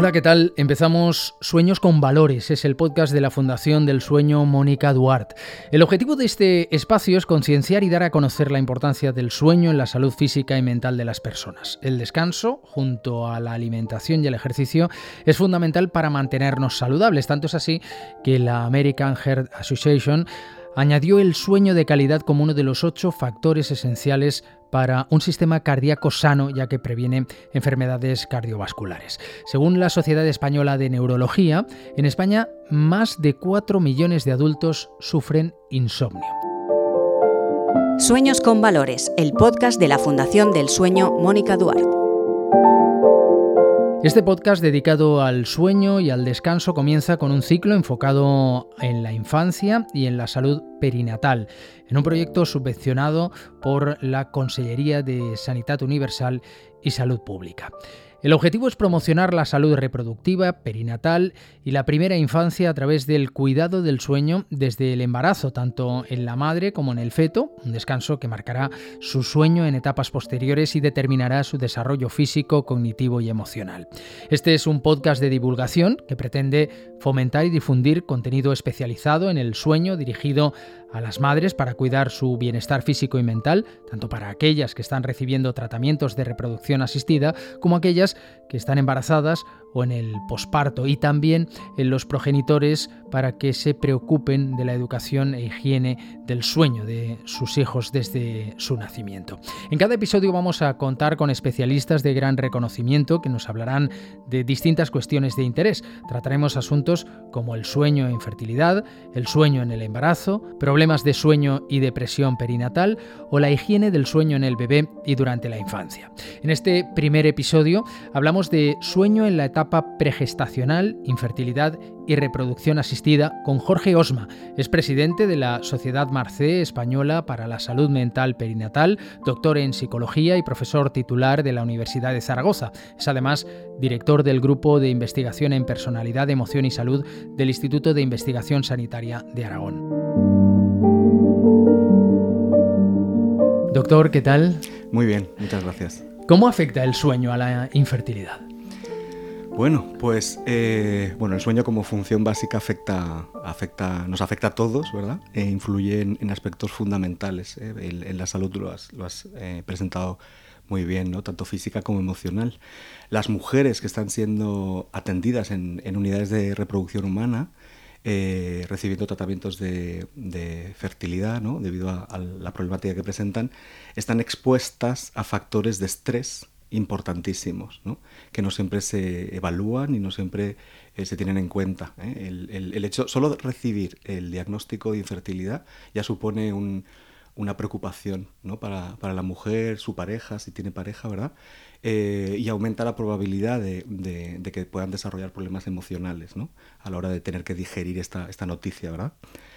Hola, ¿qué tal? Empezamos Sueños con Valores, es el podcast de la Fundación del Sueño Mónica Duarte. El objetivo de este espacio es concienciar y dar a conocer la importancia del sueño en la salud física y mental de las personas. El descanso, junto a la alimentación y el ejercicio, es fundamental para mantenernos saludables, tanto es así que la American Heart Association añadió el sueño de calidad como uno de los ocho factores esenciales para un sistema cardíaco sano ya que previene enfermedades cardiovasculares. Según la Sociedad Española de Neurología, en España más de 4 millones de adultos sufren insomnio. Sueños con Valores, el podcast de la Fundación del Sueño Mónica Duarte. Este podcast dedicado al sueño y al descanso comienza con un ciclo enfocado en la infancia y en la salud perinatal, en un proyecto subvencionado por la Consellería de Sanidad Universal y Salud Pública. El objetivo es promocionar la salud reproductiva, perinatal y la primera infancia a través del cuidado del sueño desde el embarazo, tanto en la madre como en el feto, un descanso que marcará su sueño en etapas posteriores y determinará su desarrollo físico, cognitivo y emocional. Este es un podcast de divulgación que pretende fomentar y difundir contenido especializado en el sueño dirigido a las madres para cuidar su bienestar físico y mental, tanto para aquellas que están recibiendo tratamientos de reproducción asistida como aquellas que están embarazadas o en el posparto y también en los progenitores para que se preocupen de la educación e higiene del sueño de sus hijos desde su nacimiento. En cada episodio vamos a contar con especialistas de gran reconocimiento que nos hablarán de distintas cuestiones de interés. Trataremos asuntos como el sueño e infertilidad, el sueño en el embarazo, problemas de sueño y depresión perinatal o la higiene del sueño en el bebé y durante la infancia. En este primer episodio hablamos de sueño en la etapa etapa pregestacional, infertilidad y reproducción asistida con Jorge Osma. Es presidente de la Sociedad Marcé Española para la Salud Mental Perinatal, doctor en psicología y profesor titular de la Universidad de Zaragoza. Es además director del Grupo de Investigación en Personalidad, Emoción y Salud del Instituto de Investigación Sanitaria de Aragón. Doctor, ¿qué tal? Muy bien, muchas gracias. ¿Cómo afecta el sueño a la infertilidad? Bueno, pues eh, bueno, el sueño como función básica afecta, afecta, nos afecta a todos, ¿verdad? E influye en, aspectos fundamentales. ¿eh? En, la salud lo has, eh, presentado muy bien, ¿no? Tanto física como emocional. Las mujeres que están siendo atendidas en, unidades de reproducción humana, recibiendo tratamientos de, fertilidad, ¿no? debido a, la problemática que presentan, están expuestas a factores de estrés importantísimos, ¿no? que no siempre se evalúan y no siempre eh, se tienen en cuenta. ¿eh? El, hecho, solo recibir el diagnóstico de infertilidad ya supone una preocupación ¿no? para, la mujer, su pareja, si tiene pareja, ¿verdad? Eh, y aumenta la probabilidad de, que puedan desarrollar problemas emocionales ¿no? a la hora de tener que digerir esta, esta noticia, ¿verdad?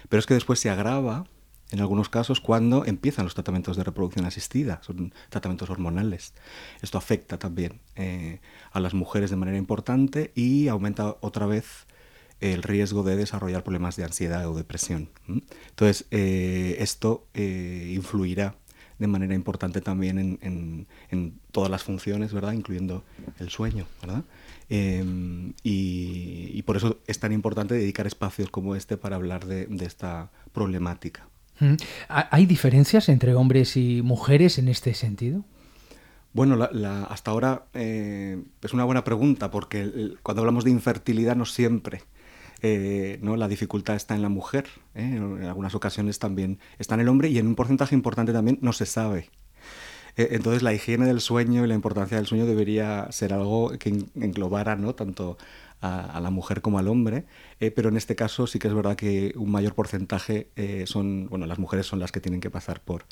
Pero es que después se agrava en algunos casos cuando empiezan los tratamientos de reproducción asistida, son tratamientos hormonales. Esto afecta también eh, a las mujeres de manera importante y aumenta otra vez el riesgo de desarrollar problemas de ansiedad o depresión. Entonces, eh, esto eh, influirá de manera importante también en, todas las funciones, ¿verdad? Incluyendo el sueño, ¿verdad? Em, y, por eso es tan importante dedicar espacios como este para hablar de esta problemática. ¿Hay diferencias entre hombres y mujeres en este sentido? Bueno, hasta ahora eh, es una buena pregunta porque cuando hablamos de infertilidad no siempre eh, ¿no? la dificultad está en la mujer, ¿eh? en algunas ocasiones también está en el hombre y en un porcentaje importante también no se sabe. entonces la higiene del sueño y la importancia del sueño debería ser algo que englobara ¿no? tanto a, la mujer como al hombre, eh, pero en este caso sí que es verdad que un mayor porcentaje eh, son, bueno, las mujeres son las que tienen que pasar por,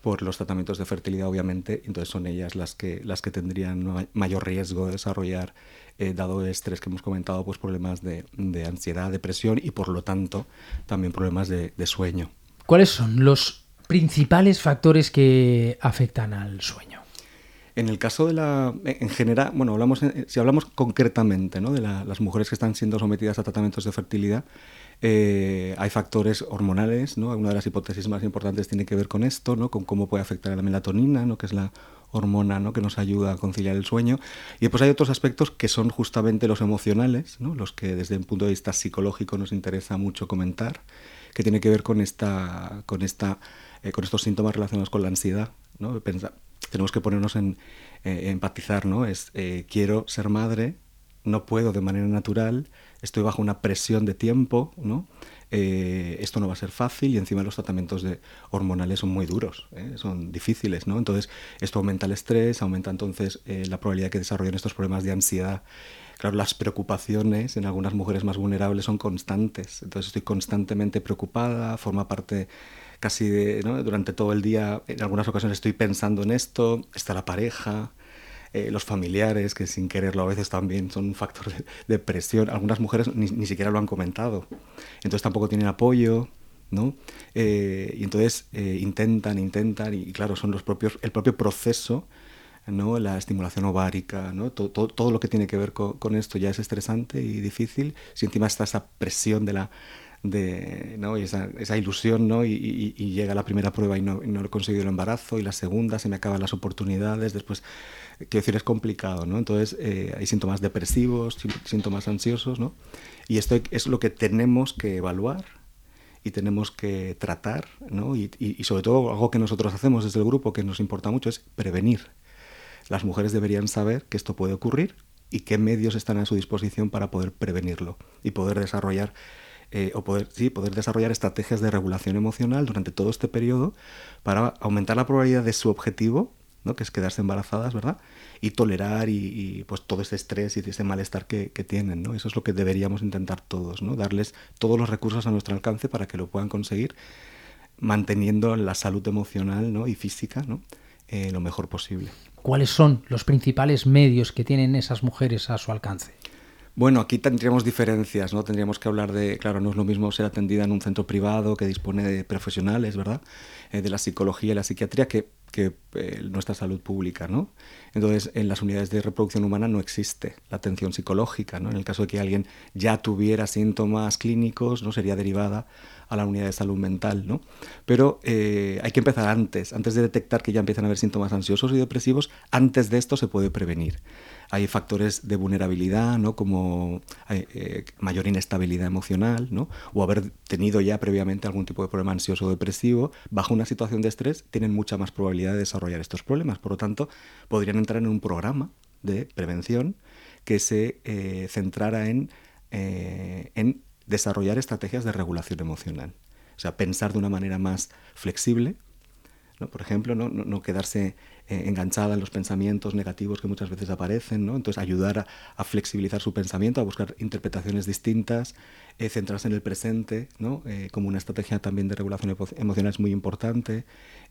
por los tratamientos de fertilidad, obviamente, entonces son ellas las que, las que tendrían mayor riesgo de desarrollar, eh, dado el estrés que hemos comentado, pues problemas de, ansiedad, depresión y por lo tanto también problemas de, de sueño. ¿Cuáles son los principales factores que afectan al sueño? En el caso de la, en general, bueno, hablamos, si hablamos concretamente ¿no? de las mujeres que están siendo sometidas a tratamientos de fertilidad, eh, hay factores hormonales, ¿no? Una de las hipótesis más importantes tiene que ver con esto, ¿no? Con cómo puede afectar a la melatonina, ¿no? Que es la hormona ¿no? que nos ayuda a conciliar el sueño. Y después hay otros aspectos que son justamente los emocionales, ¿no? los que desde un punto de vista psicológico nos interesa mucho comentar, que tiene que ver con, esta, con, esta, eh, con estos síntomas relacionados con la ansiedad. ¿no? tenemos que ponernos en eh, empatizar, ¿no? Es eh, quiero ser madre, no puedo de manera natural, estoy bajo una presión de tiempo, ¿no? Eh, esto no va a ser fácil y encima los tratamientos de hormonales son muy duros, ¿eh? son difíciles, ¿no? Entonces esto aumenta el estrés, aumenta entonces eh, la probabilidad de que desarrollen estos problemas de ansiedad. Claro, las preocupaciones en algunas mujeres más vulnerables son constantes, entonces estoy constantemente preocupada, forma parte casi durante todo el día, en algunas ocasiones estoy pensando en esto, está la pareja, eh, los familiares, que sin quererlo a veces también son un factor de, presión. Algunas mujeres ni, ni, siquiera lo han comentado. Entonces tampoco tienen apoyo, ¿no? Eh, y entonces eh, intentan, intentan, y claro, son los propios, el propio proceso, ¿no? La estimulación ovárica, ¿no? Todo, todo, todo lo que tiene que ver con, con, esto ya es estresante y difícil. Si encima está esa presión de la ¿no? y esa, ilusión, ¿no? Y, y, llega la primera prueba y no, y no he conseguido el embarazo, y la segunda se me acaban las oportunidades, después quiero decir, es complicado, ¿no? Entonces eh, hay síntomas depresivos, síntomas ansiosos, ¿no? Y esto es lo que tenemos que evaluar y tenemos que tratar, y, y, sobre todo algo que nosotros hacemos desde el grupo que nos importa mucho es prevenir. Las mujeres deberían saber que esto puede ocurrir y qué medios están a su disposición para poder prevenirlo y poder desarrollar eh, o poder, sí, poder desarrollar estrategias de regulación emocional durante todo este periodo para aumentar la probabilidad de su objetivo que es quedarse embarazadas, ¿verdad? Y tolerar y, pues todo ese estrés y ese malestar que, tienen, ¿no? Eso es lo que deberíamos intentar todos, ¿no? Darles todos los recursos a nuestro alcance para que lo puedan conseguir, manteniendo la salud emocional ¿no? y física, ¿no? Eh, lo mejor posible. ¿Cuáles son los principales medios que tienen esas mujeres a su alcance? Bueno, aquí tendríamos diferencias, ¿no? Tendríamos que hablar de, claro, no es lo mismo ser atendida en un centro privado que dispone de profesionales, ¿verdad? Eh, de la psicología y la psiquiatría que, que eh, nuestra salud pública, ¿no? Entonces, en las unidades de reproducción humana no existe la atención psicológica, ¿no? En el caso de que alguien ya tuviera síntomas clínicos, ¿no? Sería derivada a la unidad de salud mental, ¿no? Pero eh, hay que empezar antes, antes de detectar que ya empiezan a haber síntomas ansiosos y depresivos, antes de esto se puede prevenir hay factores de vulnerabilidad, ¿no? como eh, mayor inestabilidad emocional, ¿no? o haber tenido ya previamente algún tipo de problema ansioso o depresivo, bajo una situación de estrés tienen mucha más probabilidad de desarrollar estos problemas. Por lo tanto, podrían entrar en un programa de prevención que se eh, centrara en, eh, en desarrollar estrategias de regulación emocional. O sea, pensar de una manera más flexible, por ejemplo, no, no, quedarse eh, enganchada en los pensamientos negativos que muchas veces aparecen, ¿no? Entonces ayudar a, flexibilizar su pensamiento, a buscar interpretaciones distintas, eh, centrarse en el presente. Eh, como una estrategia también de regulación emocional es muy importante,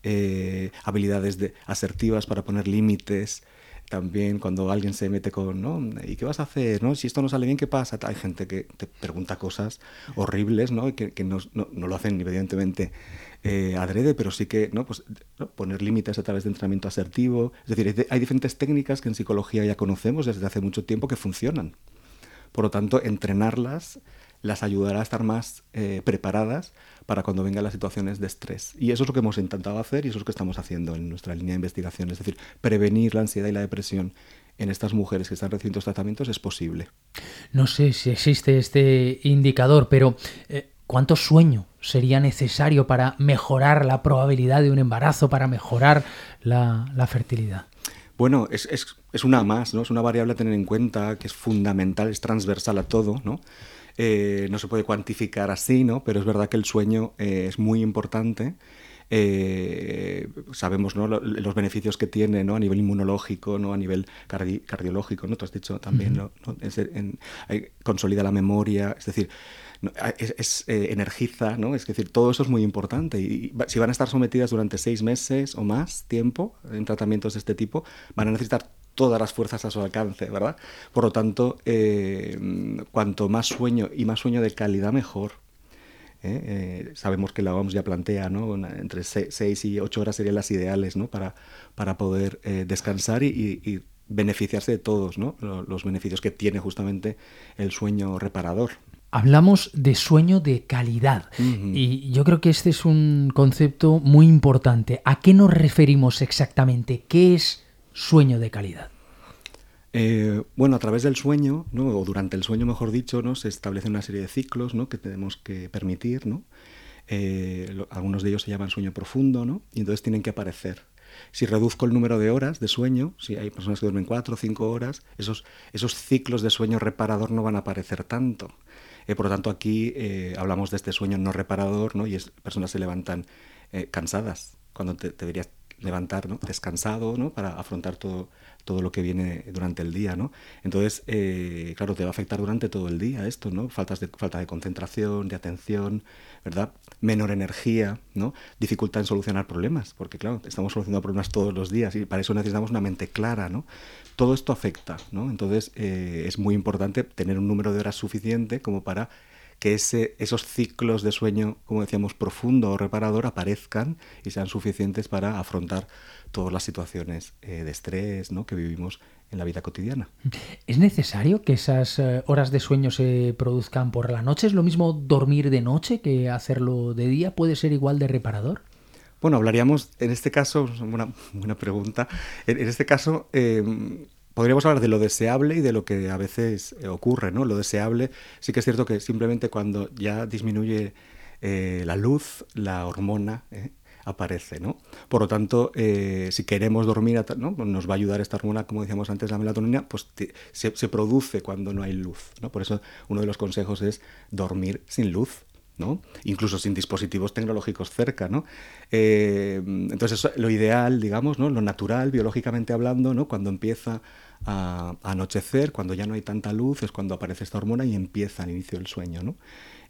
eh, habilidades de, asertivas para poner límites, también cuando alguien se mete con, ¿no? ¿Y qué vas a hacer? ¿no? Si esto no sale bien, ¿qué pasa? Hay gente que te pregunta cosas horribles, ¿no? Y que, que no, no, no, lo hacen evidentemente eh, adrede, pero sí que, ¿no? Pues, poner límites a través de entrenamiento asertivo. Es decir, hay diferentes técnicas que en psicología ya conocemos desde hace mucho tiempo que funcionan. Por lo tanto, entrenarlas las ayudará a estar más eh, preparadas para cuando vengan las situaciones de estrés. Y eso es lo que hemos intentado hacer y eso es lo que estamos haciendo en nuestra línea de investigación. Es decir, prevenir la ansiedad y la depresión en estas mujeres que están recibiendo tratamientos es posible. No sé si existe este indicador, pero eh, ¿cuánto sueño sería necesario para mejorar la probabilidad de un embarazo, para mejorar la, la fertilidad? Bueno, es, es, es, una más, ¿no? Es una variable a tener en cuenta que es fundamental, es transversal a todo, ¿no? Eh, no se puede cuantificar así, ¿no? Pero es verdad que el sueño eh, es muy importante. Eh, sabemos ¿no? los beneficios que tiene ¿no? a nivel inmunológico, ¿no? a nivel cardi cardiológico, ¿no? tú has dicho también. ¿no? En, consolida la memoria, es decir, es, es eh, energiza, ¿no? Es decir, todo eso es muy importante. Y, si van a estar sometidas durante seis meses o más tiempo en tratamientos de este tipo, van a necesitar todas las fuerzas a su alcance, ¿verdad? Por lo tanto, eh, cuanto más sueño y más sueño de calidad, mejor. ¿eh? Sabemos que la OMS ya plantea, ¿no? Entre 6 y 8 horas serían las ideales, ¿no? Para, para poder descansar y, y, y, beneficiarse de todos, ¿no? Los beneficios que tiene justamente el sueño reparador. Hablamos de sueño de calidad uh -huh. y yo creo que este es un concepto muy importante. ¿A qué nos referimos exactamente? ¿Qué es sueño de calidad? Eh, bueno, a través del sueño, o durante el sueño, mejor dicho, ¿no? se establece una serie de ciclos ¿no? que tenemos que permitir. ¿no? Eh, algunos de ellos se llaman sueño profundo, ¿no? y entonces tienen que aparecer. Si reduzco el número de horas de sueño, si hay personas que duermen cuatro o cinco horas, esos, esos ciclos de sueño reparador no van a aparecer tanto. Eh, por lo tanto, aquí hablamos de este sueño no reparador, ¿no? y es, personas se levantan cansadas cuando te, deberías levantar ¿no? descansado ¿no? para afrontar todo, todo lo que viene durante el día, ¿no? Entonces, eh, claro, te va a afectar durante todo el día esto, ¿no? Faltas de, falta de concentración, de atención, ¿verdad? Menor energía, ¿no? Dificultad en solucionar problemas, porque claro, estamos solucionando problemas todos los días y para eso necesitamos una mente clara, ¿no? Todo esto afecta, ¿no? Entonces, eh, es muy importante tener un número de horas suficiente como para que ese, esos ciclos de sueño, como decíamos, profundo o reparador aparezcan y sean suficientes para afrontar todas las situaciones eh, de estrés ¿no? que vivimos en la vida cotidiana. ¿Es necesario que esas eh, horas de sueño se produzcan por la noche? ¿Es lo mismo dormir de noche que hacerlo de día? ¿Puede ser igual de reparador? Bueno, hablaríamos, en este caso, una buena pregunta, en, este caso em, podríamos hablar de lo deseable y de lo que a veces eh, ocurre, ¿no? Lo deseable sí que es cierto que simplemente cuando ya disminuye la luz, la hormona, aparece. ¿no? Por lo tanto, eh, si queremos dormir, ¿no? nos va a ayudar esta hormona, como decíamos antes, la melatonina, pues se, produce cuando no hay luz. ¿no? Por eso uno de los consejos es dormir sin luz. ¿no? incluso sin dispositivos tecnológicos cerca. ¿no? Eh, entonces, lo ideal, digamos, ¿no? lo natural, biológicamente hablando, ¿no? cuando empieza a, anochecer, cuando ya no hay tanta luz, es cuando aparece esta hormona y empieza el inicio del sueño. ¿no?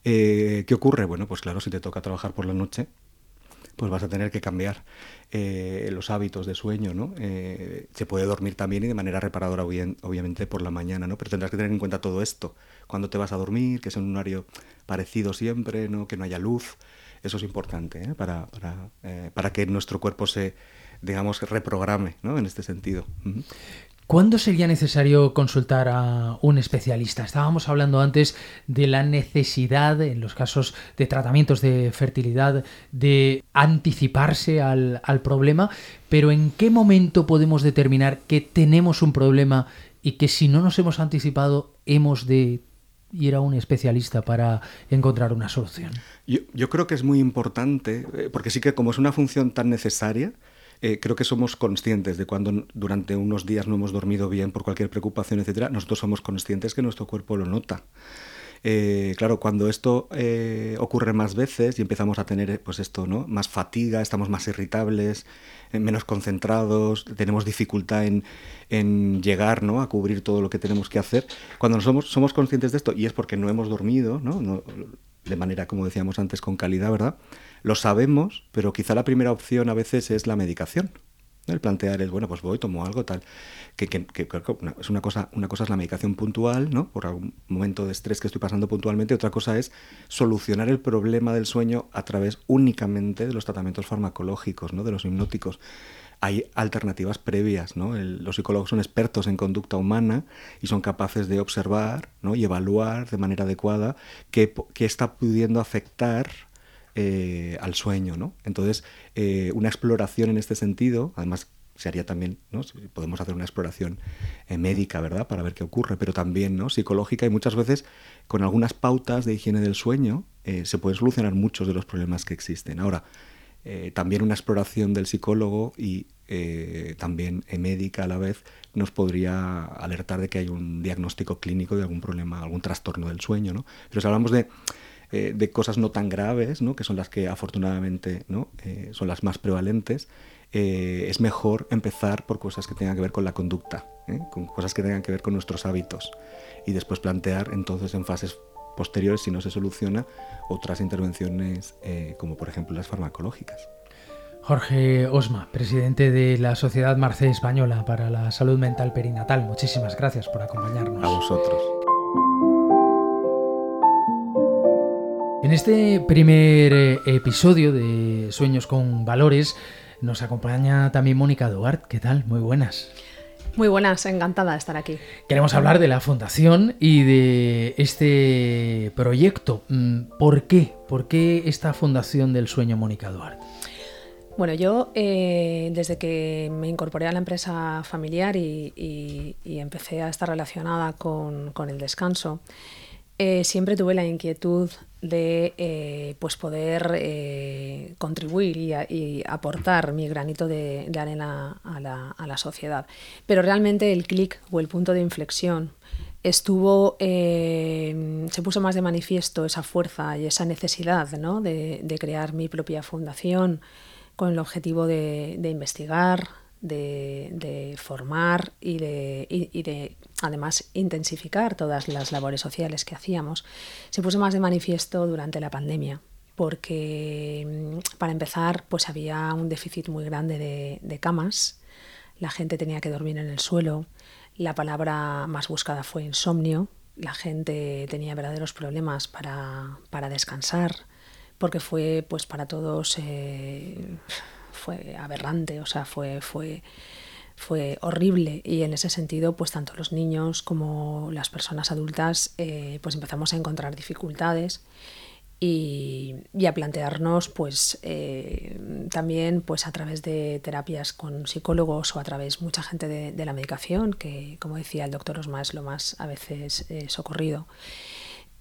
Eh, ¿Qué ocurre? Bueno, pues claro, si te toca trabajar por la noche, pues vas a tener que cambiar eh, los hábitos de sueño, ¿no? Eh, se puede dormir también y de manera reparadora, obviamente, por la mañana, ¿no? Pero tendrás que tener en cuenta todo esto. Cuando te vas a dormir, que es en un horario parecido siempre, ¿no? Que no haya luz. Eso es importante para, para, para, que nuestro cuerpo se, digamos, reprograme, ¿no? En este sentido. ¿Cuándo sería necesario consultar a un especialista? Estábamos hablando antes de la necesidad, en los casos de tratamientos de fertilidad, de anticiparse al, problema, pero ¿en qué momento podemos determinar que tenemos un problema y que si no nos hemos anticipado hemos de ir a un especialista para encontrar una solución? Yo, yo creo que es muy importante, eh, porque sí que como es una función tan necesaria, eh, creo que somos conscientes de cuando durante unos días no hemos dormido bien por cualquier preocupación, etcétera. Nosotros somos conscientes que nuestro cuerpo lo nota. Eh, claro, cuando esto eh, ocurre más veces y empezamos a tener pues esto, ¿no? más fatiga, estamos más irritables, menos concentrados, tenemos dificultad en, en, llegar ¿no? a cubrir todo lo que tenemos que hacer, cuando somos, somos conscientes de esto y es porque no hemos dormido, ¿no? no de manera, como decíamos antes, con calidad, ¿verdad? Lo sabemos, pero quizá la primera opción a veces es la medicación. El plantear es, bueno, pues voy, tomo algo, tal. Que, que, es una cosa, una cosa es la medicación puntual, ¿no? Por algún momento de estrés que estoy pasando puntualmente, otra cosa es solucionar el problema del sueño a través únicamente de los tratamientos farmacológicos, ¿no? De los hipnóticos hay alternativas previas. ¿no? los psicólogos son expertos en conducta humana y son capaces de observar ¿no? y evaluar de manera adecuada qué, qué está pudiendo afectar eh, al sueño. ¿no? Entonces, eh, una exploración en este sentido, además se haría también, ¿no? podemos hacer una exploración eh, médica, ¿verdad? Para ver qué ocurre, pero también ¿no? psicológica y muchas veces con algunas pautas de higiene del sueño se pueden solucionar muchos de los problemas que existen. Ahora, también una exploración del psicólogo y también médica a la vez nos podría alertar de que hay un diagnóstico clínico de algún problema, algún trastorno del sueño, ¿no? Pero si hablamos de eh, de cosas no tan graves, ¿no? que son las que afortunadamente ¿no? Eh, son las más prevalentes, eh, es mejor empezar por cosas que tengan que ver con la conducta, con cosas que tengan que ver con nuestros hábitos y después plantear entonces en fases posteriores, si no se soluciona, otras intervenciones como por ejemplo las farmacológicas. Jorge Osma, presidente de la Sociedad Marce Española para la Salud Mental Perinatal, muchísimas gracias por acompañarnos. A vosotros. En este primer eh, episodio de Sueños con Valores nos acompaña también Mónica Duarte. ¿Qué tal? Muy buenas. Muy buenas, encantada de estar aquí. Queremos hablar de la fundación y de este proyecto. Mm, ¿Por qué? ¿Por qué esta fundación del sueño Mónica Duarte? Bueno, yo eh, desde que me incorporé a la empresa familiar y, empecé a estar relacionada con, el descanso, eh, siempre tuve la inquietud de eh, pues poder contribuir y, aportar mi granito de, arena a la, a la, sociedad. Pero realmente el clic o el punto de inflexión estuvo, se puso más de manifiesto esa fuerza y esa necesidad ¿no? de crear mi propia fundación con el objetivo de, investigar, de, formar y de, además intensificar todas las labores sociales que hacíamos, se puso más de manifiesto durante la pandemia porque mm, para empezar pues había un déficit muy grande de, camas, la gente tenía que dormir en el suelo, la palabra más buscada fue insomnio, la gente tenía verdaderos problemas para, para descansar, porque fue pues para todos eh, fue aberrante, o sea, fue, fue, fue horrible. Y en ese sentido pues tanto los niños como las personas adultas eh, pues empezamos a encontrar dificultades y, a plantearnos pues eh, también pues a través de terapias con psicólogos o a través mucha gente de, la medicación que como decía el doctor Osma es lo más a veces socorrido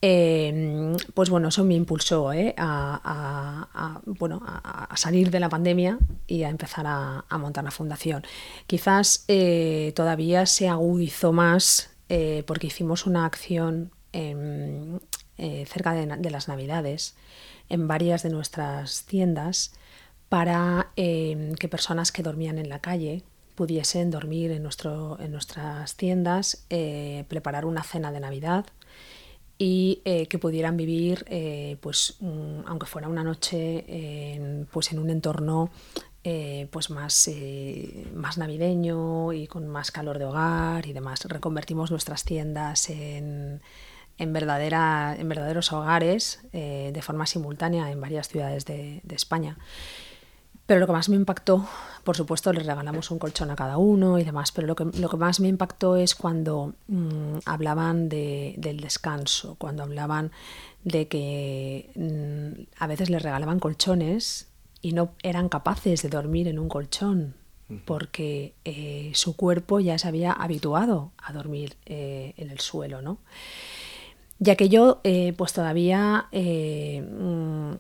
Em, pues bueno, eso me impulsó ¿eh? a, bueno, a, salir de la pandemia y a empezar a, montar la fundación. Quizás eh, todavía se agudizó más eh, porque hicimos una acción cerca de, las Navidades en varias de nuestras tiendas para em, que personas que dormían en la calle pudiesen dormir en, nuestro, en nuestras tiendas, preparar una cena de Navidad y eh, que pudieran vivir, eh, pues, aunque fuera una noche, en, pues en un entorno eh, pues más, más navideño y con más calor de hogar y demás. Reconvertimos nuestras tiendas en, en, verdadera, en verdaderos hogares de forma simultánea en varias ciudades de, de España. Pero lo que más me impactó, por supuesto, les regalamos un colchón a cada uno y demás, pero lo que, lo que más me impactó es cuando mm, hablaban del descanso, cuando hablaban de que mm, a veces les regalaban colchones y no eran capaces de dormir en un colchón porque eh, su cuerpo ya se había habituado a dormir eh, en el suelo, ¿no? Ya que yo, eh, pues todavía mm,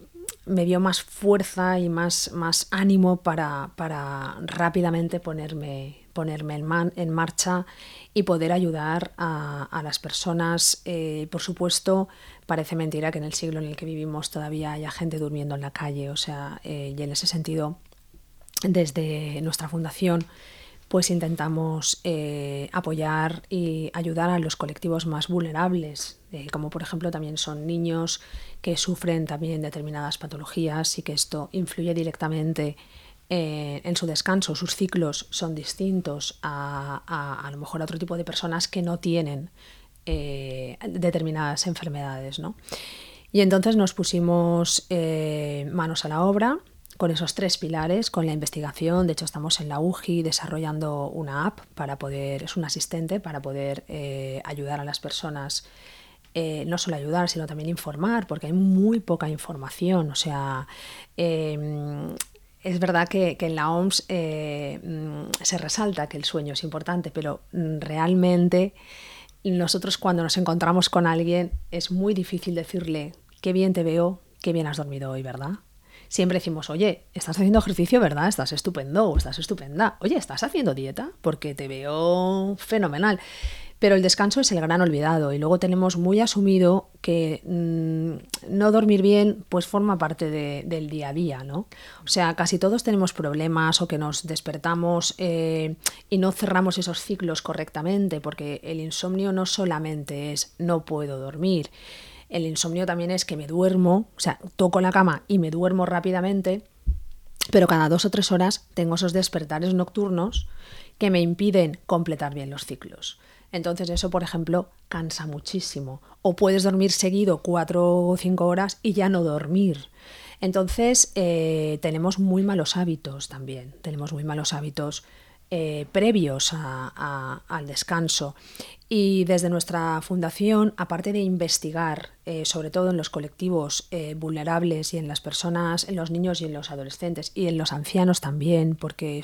me dio más fuerza y más, más ánimo para, para rápidamente ponerme, ponerme en, en, marcha y poder ayudar a, las personas. Eh, por supuesto, parece mentira que en el siglo en el que vivimos todavía haya gente durmiendo en la calle, o sea, eh, y en ese sentido, desde nuestra fundación, pues intentamos eh, apoyar y ayudar a los colectivos más vulnerables, eh, como por ejemplo también son niños que sufren también determinadas patologías y que esto influye directamente eh, en su descanso. Sus ciclos son distintos a, a, lo mejor a otro tipo de personas que no tienen determinadas enfermedades. ¿no? Y entonces nos pusimos manos a la obra con esos tres pilares, con la investigación. De hecho, estamos en la UGI desarrollando una app para poder, es un asistente para poder eh, ayudar a las personas, eh, no solo ayudar, sino también informar, porque hay muy poca información. O sea, em, es verdad que, en la OMS eh, mm, se resalta que el sueño es importante, pero mm, realmente nosotros cuando nos encontramos con alguien es muy difícil decirle, qué bien te veo, qué bien has dormido hoy, ¿verdad? siempre decimos, oye, estás haciendo ejercicio, ¿verdad? Estás estupendo o estás estupenda. Oye, ¿estás haciendo dieta? Porque te veo fenomenal. Pero el descanso es el gran olvidado y luego tenemos muy asumido que mm, no dormir bien pues forma parte del día a día, ¿no? O sea, casi todos tenemos problemas o que nos despertamos eh, y no cerramos esos ciclos correctamente porque el insomnio no solamente es no puedo dormir, el insomnio también es que me duermo, o sea, toco la cama y me duermo rápidamente, pero cada dos o tres horas tengo esos despertares nocturnos que me impiden completar bien los ciclos. Entonces eso, por ejemplo, cansa muchísimo. O puedes dormir seguido cuatro o cinco horas y ya no dormir. Entonces eh, tenemos muy malos hábitos también. Tenemos muy malos hábitos eh, previos al descanso. Y desde nuestra fundación, aparte de investigar, eh, sobre todo en los colectivos eh, vulnerables y en las personas, en los niños y en los adolescentes y en los ancianos también, porque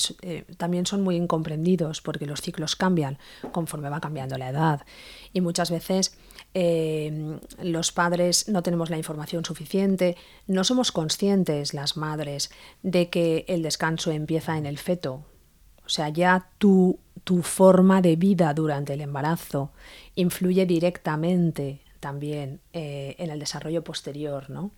también son muy incomprendidos, porque los ciclos cambian conforme va cambiando la edad. Y muchas veces los padres no tenemos la información suficiente, no somos conscientes, las madres, de que el descanso empieza en el feto, sea, ya tu, tu forma de vida durante el embarazo influye directamente también eh, en el desarrollo posterior, ¿no?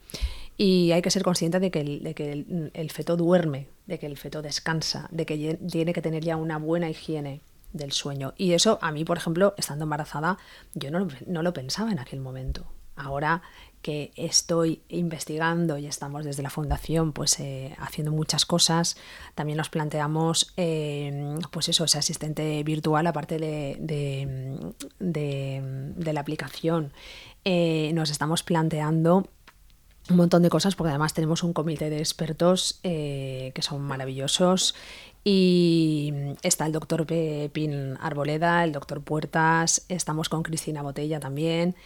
Y hay que ser consciente de que, el, de que el, feto duerme, de que el feto descansa, de que tiene que tener ya una buena higiene del sueño. Y eso a mí, por ejemplo, estando embarazada, yo no, no lo pensaba en aquel momento. Ahora que estoy investigando y estamos desde la fundación pues eh, haciendo muchas cosas. También nos planteamos eh, pues eso ese asistente virtual aparte de, de, la aplicación. Eh, nos estamos planteando un montón de cosas porque además tenemos un comité de expertos que son maravillosos. Y está el doctor Pepín Arboleda, el doctor Puertas, estamos con Cristina Botella también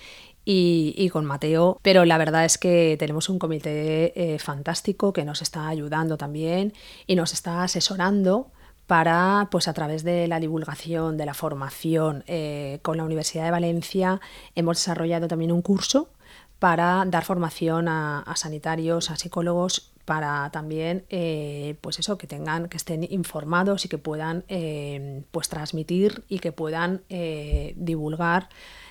y, con Mateo, pero la verdad es que tenemos un comité eh, fantástico que nos está ayudando también y nos está asesorando para, pues a través de la divulgación, de la formación eh, con la Universidad de Valencia, hemos desarrollado también un curso para dar formación a, sanitarios, a psicólogos, para también, eh, pues eso, que tengan, que estén informados y que puedan, pues transmitir y que puedan divulgar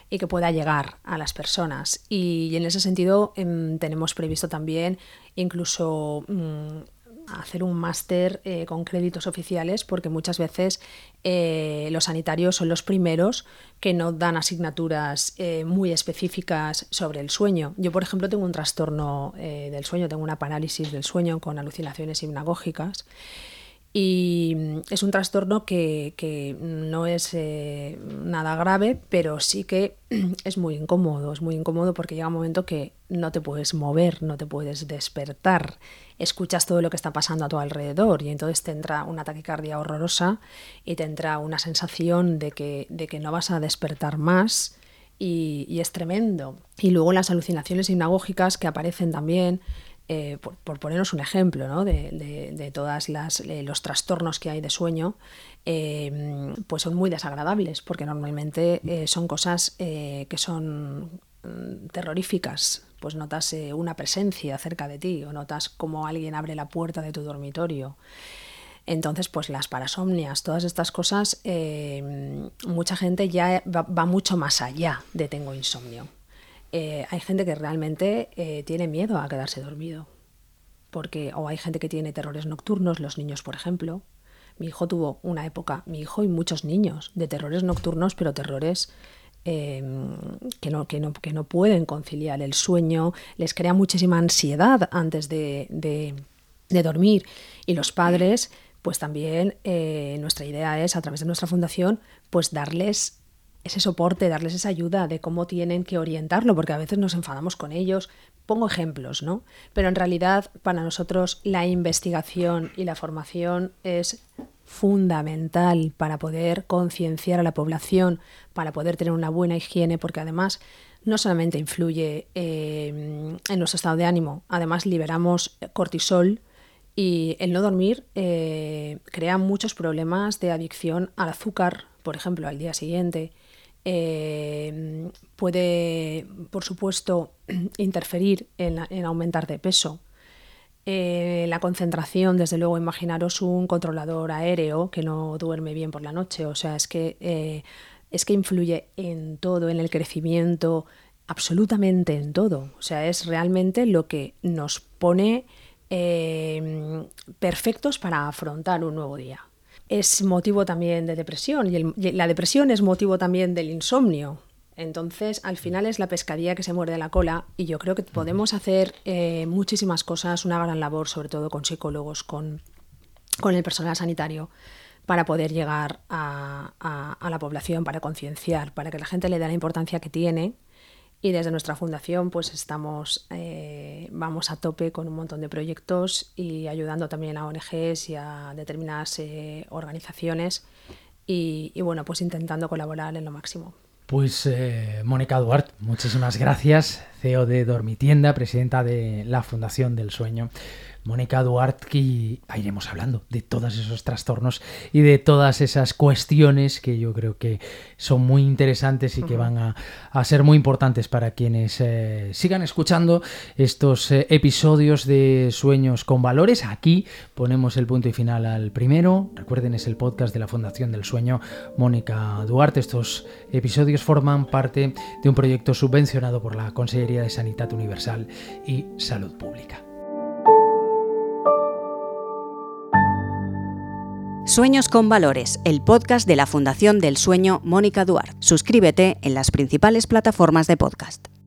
y que pueda llegar a las personas. Y, en ese sentido em, tenemos previsto también incluso mm, hacer un máster eh, con créditos oficiales porque muchas veces eh, los sanitarios son los primeros que no dan asignaturas eh, muy específicas sobre el sueño. Yo, por ejemplo, tengo un trastorno del sueño, tengo una parálisis del sueño con alucinaciones hipnagógicas y mm, es un trastorno que, no es eh, nada grave, pero sí que es muy incómodo, es muy incómodo porque llega un momento que no te puedes mover, no te puedes despertar, escuchas todo lo que está pasando a tu alrededor y entonces te entra una taquicardia horrorosa y te entra una sensación de que, de que no vas a despertar más y, y es tremendo. Y luego las alucinaciones hipnagógicas que aparecen también, eh, por, por, ponernos un ejemplo ¿no? de, de, todos eh, los trastornos que hay de sueño, eh, pues son muy desagradables, porque normalmente son cosas que son mm, terroríficas. Pues notas una presencia cerca de ti o notas como alguien abre la puerta de tu dormitorio. Entonces, pues las parasomnias, todas estas cosas, mucha gente ya va mucho más allá de tengo insomnio. Eh, hay gente que realmente eh, tiene miedo a quedarse dormido. Porque, o hay gente que tiene terrores nocturnos, los niños, por ejemplo. Mi hijo tuvo una época, mi hijo y muchos niños, de terrores nocturnos, pero terrores em, que, no, que, no, que, no, pueden conciliar el sueño, les crea muchísima ansiedad antes de, de, dormir. Y los padres, pues también eh, nuestra idea es, a través de nuestra fundación, pues darles ese soporte, darles esa ayuda de cómo tienen que orientarlo, porque a veces nos enfadamos con ellos. Pongo ejemplos, ¿no? Pero en realidad para nosotros la investigación y la formación es fundamental para poder concienciar a la población, para poder tener una buena higiene, porque además no solamente influye eh, en nuestro estado de ánimo, además liberamos cortisol y el no dormir eh, crea muchos problemas de adicción al azúcar, por ejemplo, al día siguiente, eh, puede, por supuesto, interferir en, aumentar de peso. Eh, la concentración, desde luego, imaginaros un controlador aéreo que no duerme bien por la noche, o sea, es que, eh, es que influye en todo, en el crecimiento, absolutamente en todo. O sea, es realmente lo que nos pone perfectos para afrontar un nuevo día es motivo también de depresión y, la depresión es motivo también del insomnio. Entonces, al final es la pescadilla que se muerde la cola y yo creo que podemos hacer eh, muchísimas cosas, una gran labor, sobre todo con psicólogos, con, con el personal sanitario, para poder llegar a, a, la población, para concienciar, para que la gente le dé la importancia que tiene. Y desde nuestra fundación, pues estamos eh, vamos a tope con un montón de proyectos y ayudando también a ONGs y a determinadas organizaciones y, y, bueno, pues intentando colaborar en lo máximo. Pues eh, Mónica Duarte, muchísimas gracias, CEO de Dormitienda, presidenta de la Fundación del Sueño. Mónica Duarte, que iremos hablando de todos esos trastornos y de todas esas cuestiones que yo creo que son muy interesantes y que van a, ser muy importantes para quienes eh, sigan escuchando estos eh, episodios de Sueños con Valores. Aquí ponemos el punto y final al primero. Recuerden, es el podcast de la Fundación del Sueño Mónica Duarte. Estos episodios forman parte de un proyecto subvencionado por la Consellería de Sanidad Universal y Salud Pública. Sueños con Valores, el podcast de la Fundación del Sueño Mónica Duarte. Suscríbete en las principales plataformas de podcast.